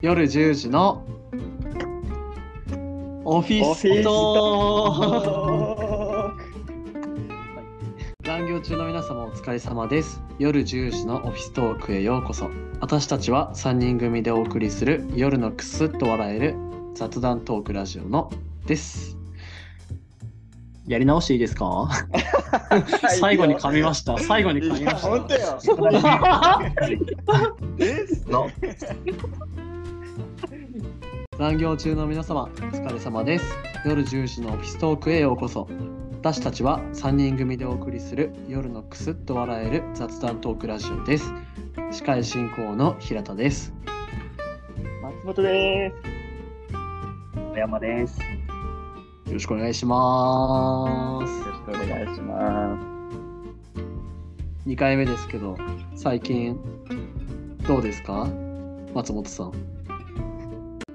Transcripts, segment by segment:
夜10時のオフィストーク。ト残業中の皆様お疲れ様です。夜10時のオフィストークへようこそ。私たちは3人組でお送りする夜のクスッと笑える雑談トークラジオのです。やり直していいですか？最後に噛みました。最後に噛みました。本当よ。ですの残業中の皆様お疲れ様です。夜10時のオフィストークへようこそ。私たちは3人組でお送りする夜のクスッと笑える雑談トークラジオです。司会進行の平田です。松本です。小山です。よろしくお願いします。よろしくお願いしま2回目ですけど最近どうですか？松本さん。す。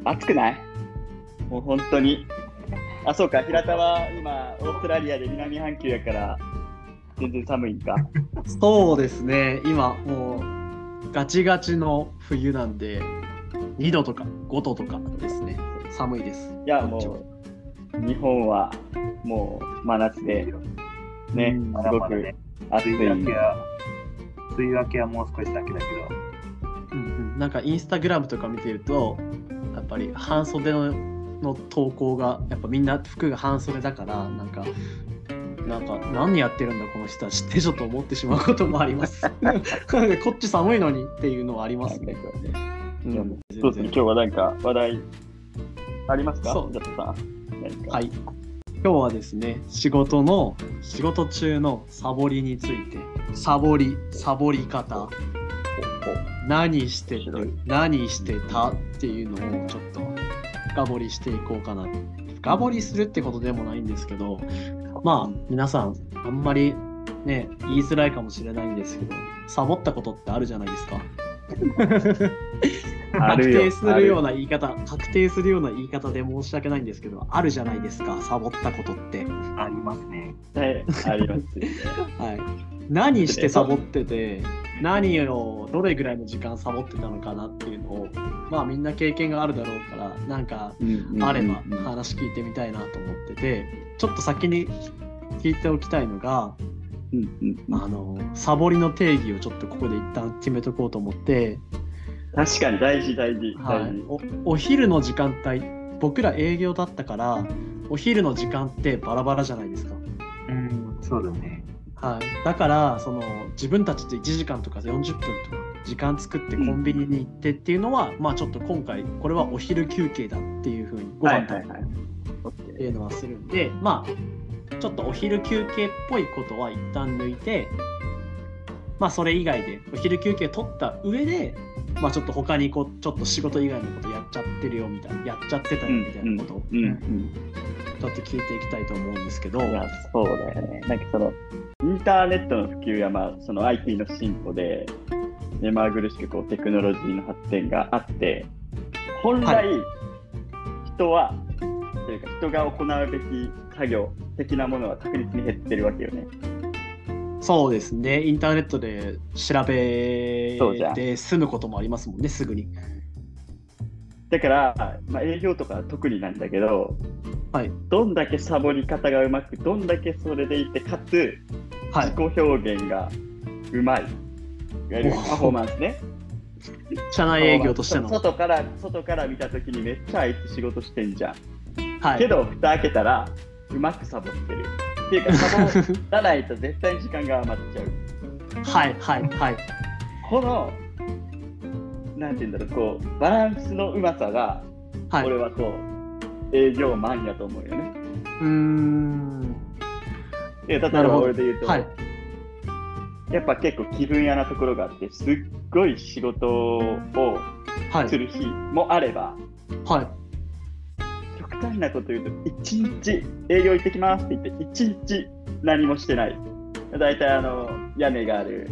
暑くない？もう本当に。あ、そうか、平田は今、オーストラリアで南半球やから、全然寒いんか？そうですね。今もうガチガチの冬なんで2度とか5度とかですね。寒いです。いや、もう、日本はもう真夏で、ね、うん。すごく暑い。梅雨明けは、梅雨明けはもう少しだけだけど、うんうん、なんかインスタグラムとか見てるとやっぱり半袖のの投稿がやっぱみんな服が半袖だからなんかなんか何やってるんだこの人たちってちょっと思ってしまうこともあります。こっち寒いのにっていうのはあります。ね。うん。どうですね、今日はなんか話題ありますか？そう。か。はい。今日はですね、仕事の、仕事中のサボりについて、サボり、サボり方、何してて何してたっていうのをちょっと深掘りしていこうかな。深掘りするってことでもないんですけど、まあ、皆さん、あんまりね、言いづらいかもしれないんですけど、サボったことってあるじゃないですか。確定するような言い方、確定するような言い方で申し訳ないんですけど、あるじゃないですか、サボったことって。ありますね。はい、ありますよね。はい。何してサボってて、何をどれぐらいの時間サボってたのかなっていうのを、まあみんな経験があるだろうから、なんかあれば話聞いてみたいなと思ってて、ちょっと先に聞いておきたいのが、うんうんうん。あの、サボりの定義をちょっとここで一旦決めとこうと思って、確かに大事大事大事。はい、おお昼の時間帯僕ら営業だったからお昼の時間ってバラバラじゃないですか、うん、そうだね。はい、だからその自分たちで1時間とか40分とか時間作ってコンビニに行ってっていうのは、まあちょっと今回これはお昼休憩だっていうふうにご飯食べたっていうのはするんで、まあちょっとお昼休憩っぽいことは一旦抜いてまあそれ以外でお昼休憩取った上でまあちょっと他にこうちょっと仕事以外のことやっちゃってるよみたいなやっちゃってたよみたいなことをうんうん。ちょっと聞いていきたいと思うんですけど、いや、そうだよね。なんかその、インターネットの普及や、まあ、その IT の進歩で、目まぐるしくこうテクノロジーの発展があって、本来、はい。人は、というか人が行うべき作業的なものは確実に減ってるわけよね。そうですね。インターネットで調べて済むこともありますもんねすぐに。だから、まあ、営業とかは特になんだけど、はい。どんだけサボり方がうまく、どんだけそれでいて、かつ、はい自己表現がうまい。いわゆるパフォーマンスね。社内営業としてのそ外から外から見たときにめっちゃあいつ仕事してんじゃん。はいけど、蓋開けたら、うまくサボってる。っていうか、サボらないと絶対に時間が余っちゃう。はいはいはいこの、なんて言うんだろう、こう、バランスのうまさが、はい俺はこう、営業マンやと思うよね。うーん例えば俺で言うと、はい。やっぱ結構気分屋なところがあって、すっごい仕事をはい。する日もあれば、はい。極端なこと言うと、一日営業行ってきますって言って、一日何もしてない。大体あの屋根がある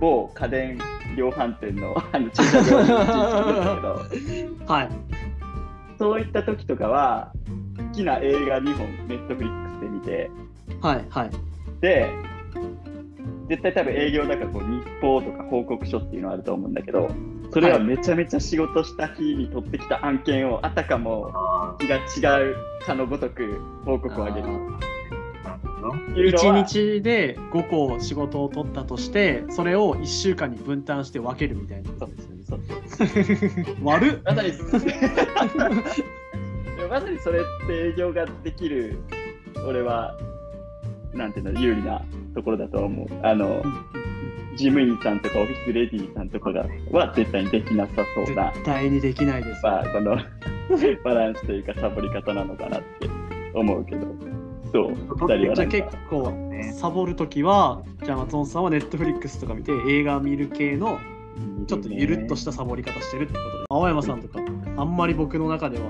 某家電量販店の あの駐車場に一日行くんだけど、はい。そういった時とかは、好きな映画2本、ネットフリックスで見て、はいはい。で、絶対多分営業だからこう日報とか報告書っていうのあると思うんだけど、それはめちゃめちゃ仕事した日に取ってきた案件をあたかもあ気が違うかのごとく報告をあげる。あ、なるほど。いうの1は日で5個仕事を取ったとしてそれを1週間に分担して分けるみたいな。ことですよねそう 悪っ。まさ まさにそれって営業ができる俺はなんていうの有利なところだと思う。あの事務員さんとかオフィスレディーさんとかがは絶対にできなさそうな。絶対にできないです、まあこの バランスというかサボり方なのかなって思うけど。そう二人はじゃ結構ねサボるときはじゃあ松本さんはネットフリックスとか見て映画見る系のちょっとゆるっとしたサボり方してるってことで。青山さんとかあんまり僕の中では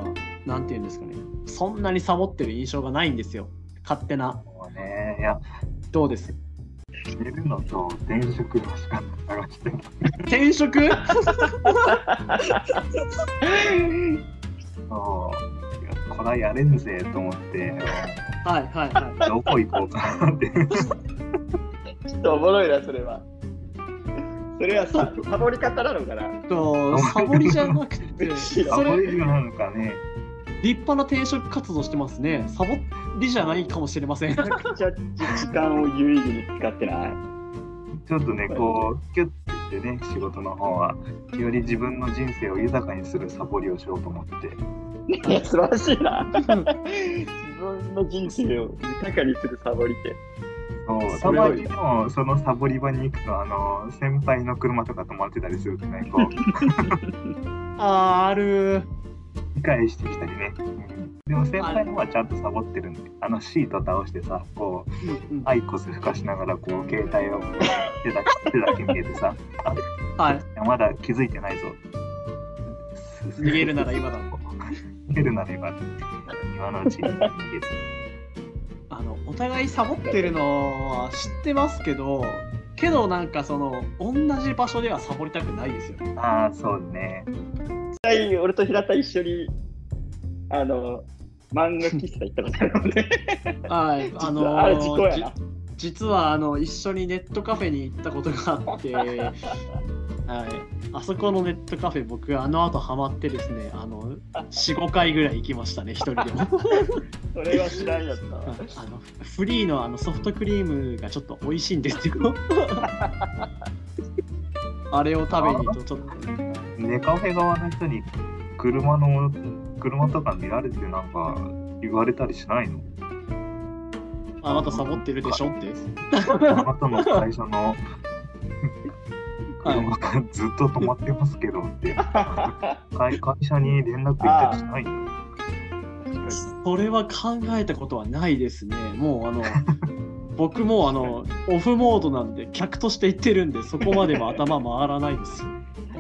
なんて言うんですかね。そんなにサボってる印象がないんですよ。勝手なそうね。いや、どうです？寝るのと転職の仕方探してる。転職？そう。いや、これはやれんぜと思って、はいはいはいどこ行こうかなって。ちょっとおもろいなそれはそれはさサボり方なのかな？とサボりじゃなくてそ サボりなのかね。立派な転職活動してますね。サボりじゃないかもしれません。めちゃくちゃ時間を有意義に使ってない。ちょっとね、こう、キュッてしてね、仕事の方は、より自分の人生を豊かにするサボりをしようと思って。いや素晴らしいな。自分の人生を豊かにするサボりって。そう、それはたまにもそのサボり場に行くと、あの、先輩の車とか止まってたりするとね、こう、あーある理解してきたりね。うんでも先輩の方はちゃんとサボってるんで、あのシート倒してさ、こう、うんうんアイコス吹かしながら、こう、携帯を手だけ手だけ見えてさ、あ はいまだ気づいてないぞ。逃げるなら今だ 逃げるなら今だ。今のうちに逃げる。あのお互いサボってるのは知ってますけどけどなんかその同じ場所ではサボりたくないですよああ、そうね。実際俺と平田一緒にあの漫画喫茶行ったことあるもんねはい あの実はあれ事故やな。じ実はあの一緒にネットカフェに行ったことがあって はい。あそこのネットカフェ僕あの後ハマってですねあの45回ぐらい行きましたね一人でも。それは知らんやったわ。あのフリーのあのソフトクリームがちょっと美味しいんですよ。あれを食べにとちょっとネカフェ側の人に車の車とか見られてなんか言われたりしないの？あなたサボってるでしょって。あなたの会社の 車がずっと止まってますけどって。会会社に連絡行ったりしないの？それは考えたことはないですね。もうあの 僕もあのオフモードなんで客として行ってるんでそこまでは頭回らないです。よ。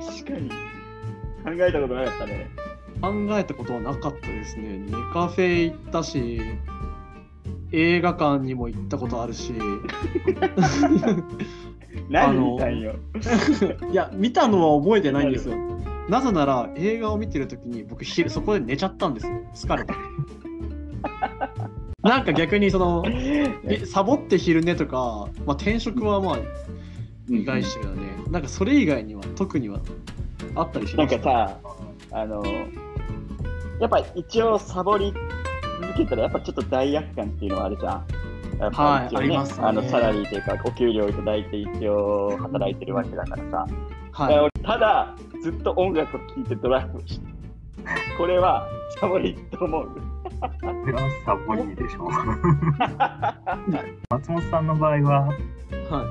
確かに考えたことなかったね考えたことはなかったですね。ネカフェ行ったし、映画館にも行ったことあるし、何見たんよ いや見たのは覚えてないんですよ。なぜなら映画を見てるときに僕昼そこで寝ちゃったんですよ。疲れて。なんか逆にそのえサボって昼寝とか、まあ、転職はまあ意外してるよね、なんかそれ以外には特にはあったりしなんますかさあのやっぱ一応サボり続けたらやっぱちょっと罪悪感っていうのはあるじゃん。やっぱ一応はいありますねあのサラリーというかお給料をいただいて一応働いてるわけだからさ。はい俺ただずっと音楽を聴いてドライブしてこれはサボりと思う。サボりでしょう 松本さんの場合はは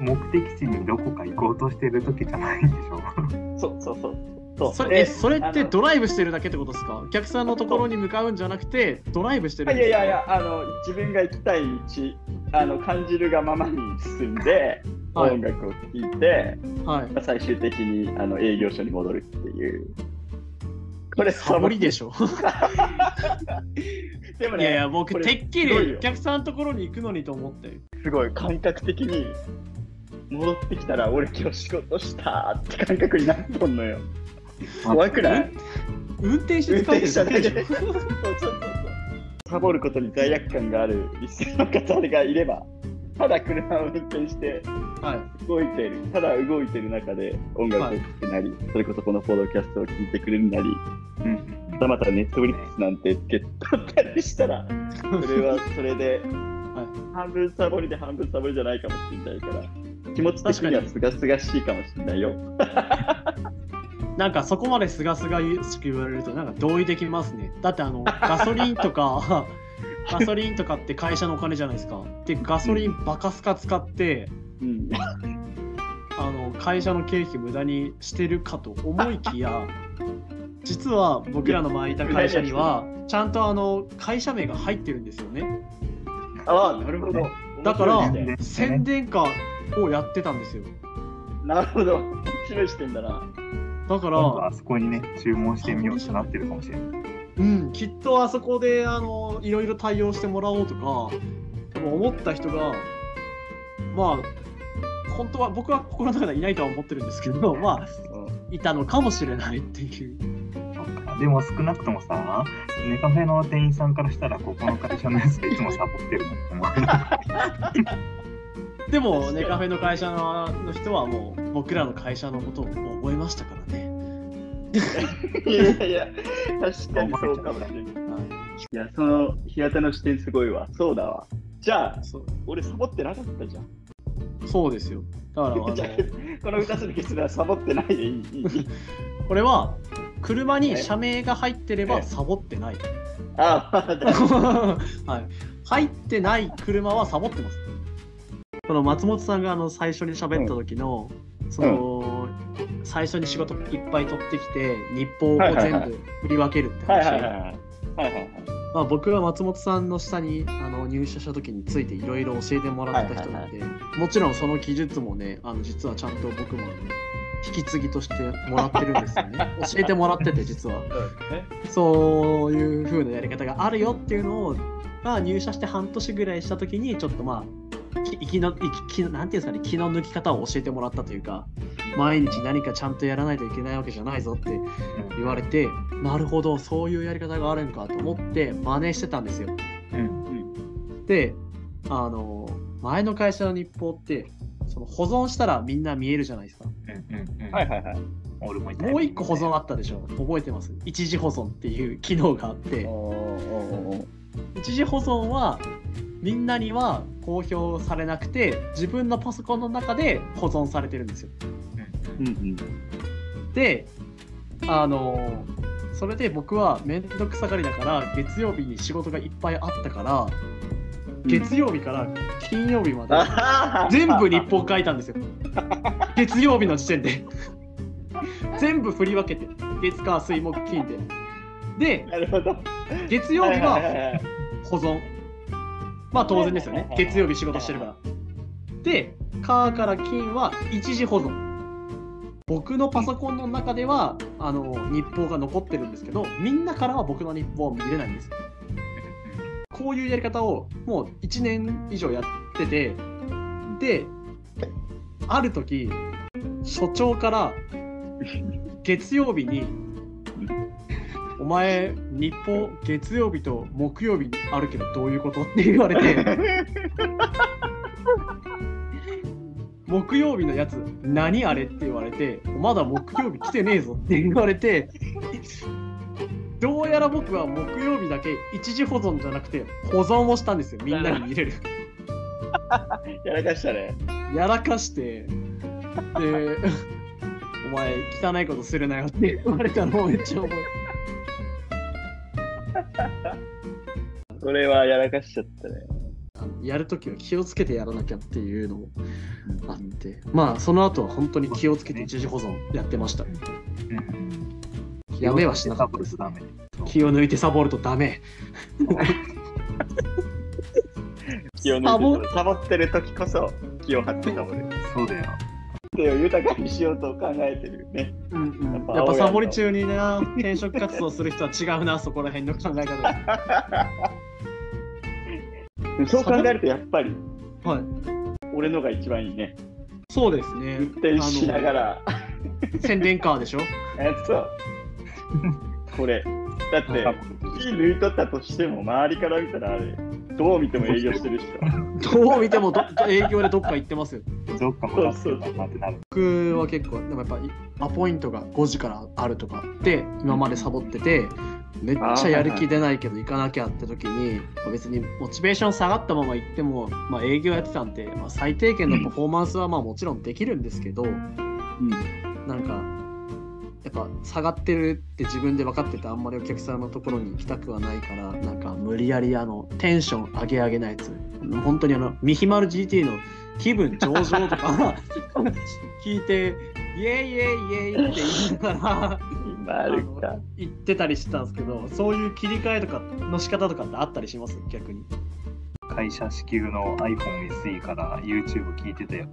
目的地にどこか行こうとしてる時じゃないでしょそうそうそう。そう。い、それそれってドライブしてるだけってことですか？お客さんのところに向かうんじゃなくてドライブしてるんいですか？やいやいや、あの自分が行きたい道、あの感じるがままに進んで、はい。音楽を聴いて、はい。最終的にあの営業所に戻るっていう。これサボりでしょ。でもね、いやいや僕これてっきすごいよ。りお客さんのところに行くのにと思って。すごい。感覚的に戻ってきたら、俺今日仕事したって感覚になっとんのよ。怖くない？運転して運疲れ転てるだけでしょ？者だけで。そうそうそうそう。サボることに罪悪感があるリスナーの方がいれば、ただ車を運転してはい。動いてる、ただ動いてる中で音楽を聴くなり、それこそこのポッドキャストを聴いてくれるなり、うんまたまたネットフリックスなんてつけとったりしたら、それはそれで、半分サボりで半分サボりじゃないかもしれないから、気持ち的にはすがすがしいかもしれないよ。なんかそこまですがすがしく言われるとなんか同意できますね。だってあのガソリンとか ガソリンとかって会社のお金じゃないですか。でガソリンバカスカ使ってうん、あの会社の経費無駄にしてるかと思いきや実は僕らの前いた会社にはちゃんとあの会社名が入ってるんですよね。ああ、なるほど。だからね宣伝カーをやってたんですよ。なるほど。示してんだな。だからあそこにね、注文してみようってなってるかもしれない。うん、きっとあそこであのいろいろ対応してもらおうとか多分思った人がまあ本当は僕は心の中ではいないとは思ってるんですけどまあいたのかもしれないっていうでも少なくともさ、ネカフェの店員さんからしたら、ここの会社のやつでいつもサボってるのって思う。でもねカフェの会社のの人はもう僕らの会社のことを覚えましたからね、いやいや、確かにそうかもしれない。いや、その平田の視点すごいわ。そうだわ。じゃあ、俺サボってなかったじゃん。そうですよだからあの この2つの結論はサボってないでいい。これは車に社名が入ってれえばサボってないああ、だはい、入ってない車はサボってます。この松本さんがあの最初に喋った時の、その、最初に仕事いっぱい取ってきて日報を全部振り分けるって話。まあ、僕は松本さんの下にあの入社した時についていろいろ教えてもらってた人なんで、もちろんその技術もねあの実はちゃんと僕も、ね、引き継ぎとしてもらってるんですよね 教えてもらってて実は。そうですね。そういう風なやり方があるよっていうのを、まあ、入社して半年ぐらいした時にちょっとまあき息の息気のなんていうんですかね気の抜き方を教えてもらったというか毎日何かちゃんとやらないといけないわけじゃないぞって言われてなるほどそういうやり方があるんかと思って真似してたんですよ。うんであの前の会社の日報ってその保存したらみんな見えるじゃないですか。うんうんうんはいはいはい。俺ももう一個保存あったでしょ？覚えてます？一時保存っていう機能があって。一時保存はみんなには公表されなくて自分のパソコンの中で保存されてるんですよ。うんうん。であのそれで僕は面倒くさがりだから月曜日に仕事がいっぱいあったから月曜日から金曜日まであ全部日報書いたんですよ。月曜日の時点で全部振り分けて月火水木金で。で。月曜日は保存。まあ当然ですよね。月曜日仕事してるから。で、火から金は一時保存。僕のパソコンの中ではあの日報が残ってるんですけど、みんなからは僕の日報は見れないんです。こういうやり方をもう1年以上やってて、で、ある時、所長から月曜日にお前、日報、月曜日と木曜日にあるけど、どういうことって言われて、木曜日のやつ、何あれって言われて、まだ木曜日来てねえぞって言われて、どうやら僕は木曜日だけ一時保存じゃなくて、保存をしたんですよ、みんなに見れる。やらかしたね。やらかして、で、お前、汚いことするなよって言われたのをめっちゃ覚えて それはやらかしちゃったね。あのやるときは気をつけてやらなきゃっていうのもあって、まあその後は本当に気をつけて一時保存やってました。うんやめはしなかったです。気を抜いてサボるとダメ。気を抜いてサボってる時こそ気を張ってサボる。そうだよ。手を豊かにしようと考えてるね。うんうん、やっぱやっぱサボり中にな転職活動する人は違うな、そこら辺の考え方。そう考えるとやっぱりはい。俺のが一番いいね。そうですね。運転しながら。宣伝カーでしょ？えそう。これ。だって、火抜いとったとしても、周りから見たらあれ、どう見ても営業してる人。どう見てもど営業でどっか行ってますよ。どっかも助けるなってなる。僕は結構でもやっぱアポイントが5時からあるとかって今までサボっててめっちゃやる気出ないけど行かなきゃって時に別にモチベーション下がったまま行っても、まあ、営業やってたんで、まあ、最低限のパフォーマンスはまあもちろんできるんですけど、なんかやっぱ下がってるって自分で分かっててあんまりお客さんのところに行きたくはないからなんか無理やりあのテンション上げ上げなやつ本当にあのミヒマル GT の気分上々とか 聞いてイエイイエイイエイって言いながら。言ってたりしてたんですけどそういう切り替えとかの仕方とかってあったりします？逆に会社支給の iPhone SE から YouTube 聞いてたよ。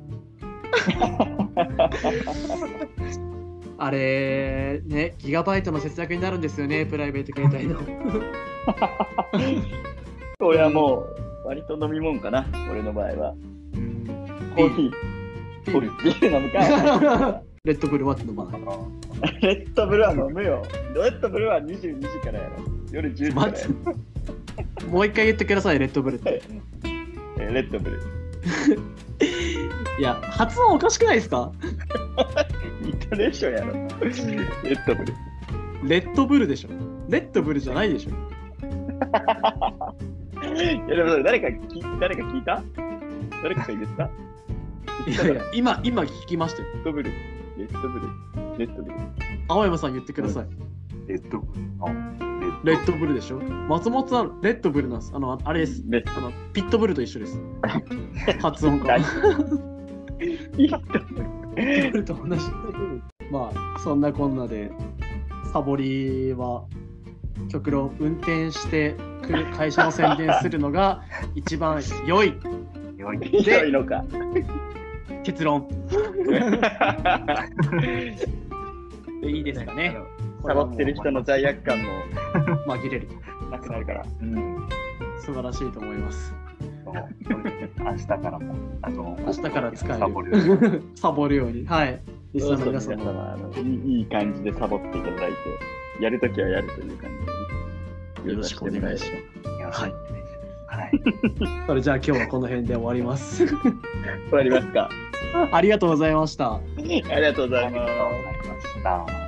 あれねギガバイトの節約になるんですよねプライベート携帯の 俺はもう、割と飲み物かな、俺の場合は。コーヒー。ビールビール飲むか。レッドブルは飲まない レッドブルは飲むよ。レッドブルは22時からやろ。夜10時からや待ってもう一回言ってくださいレッドブルってろ。えレッドブル。いや発音おかしくないですか？イントネーションやろ。レッドブル。レッドブルでしょ。レッドブルじゃないでしょ。いやでも誰か聞い誰か聞いた？誰かが言ってた？いやいや今今聞きましたよ。レッドブル。レッドブル。レッドブル。青山さん言ってください。レッドブル。のレッド。ブルでしょ。松本さんレッドブルなんです。あのあれです。レッあのピットブルと一緒です。発音が。ピットブルと同じまあそんなこんなでサボりは極論運転してくる会社の宣伝するのが 一番良い。良い。いいのか。結論。でいいですかね。サボってる人の罪悪感も。紛れる。なくなるから。う。ん。素晴らしいと思います。明日からも、あの、明日から使える。サボるように。はいリスナーの皆皆様様あのいいいい感じでサボっていただいて、やるときはやるという感じで、よろしくお願いしはい。はい。ま すそれじゃあ今日はこの辺で終わります終わりますか。ありがとうございましたありがとうございます。ありがとうございました。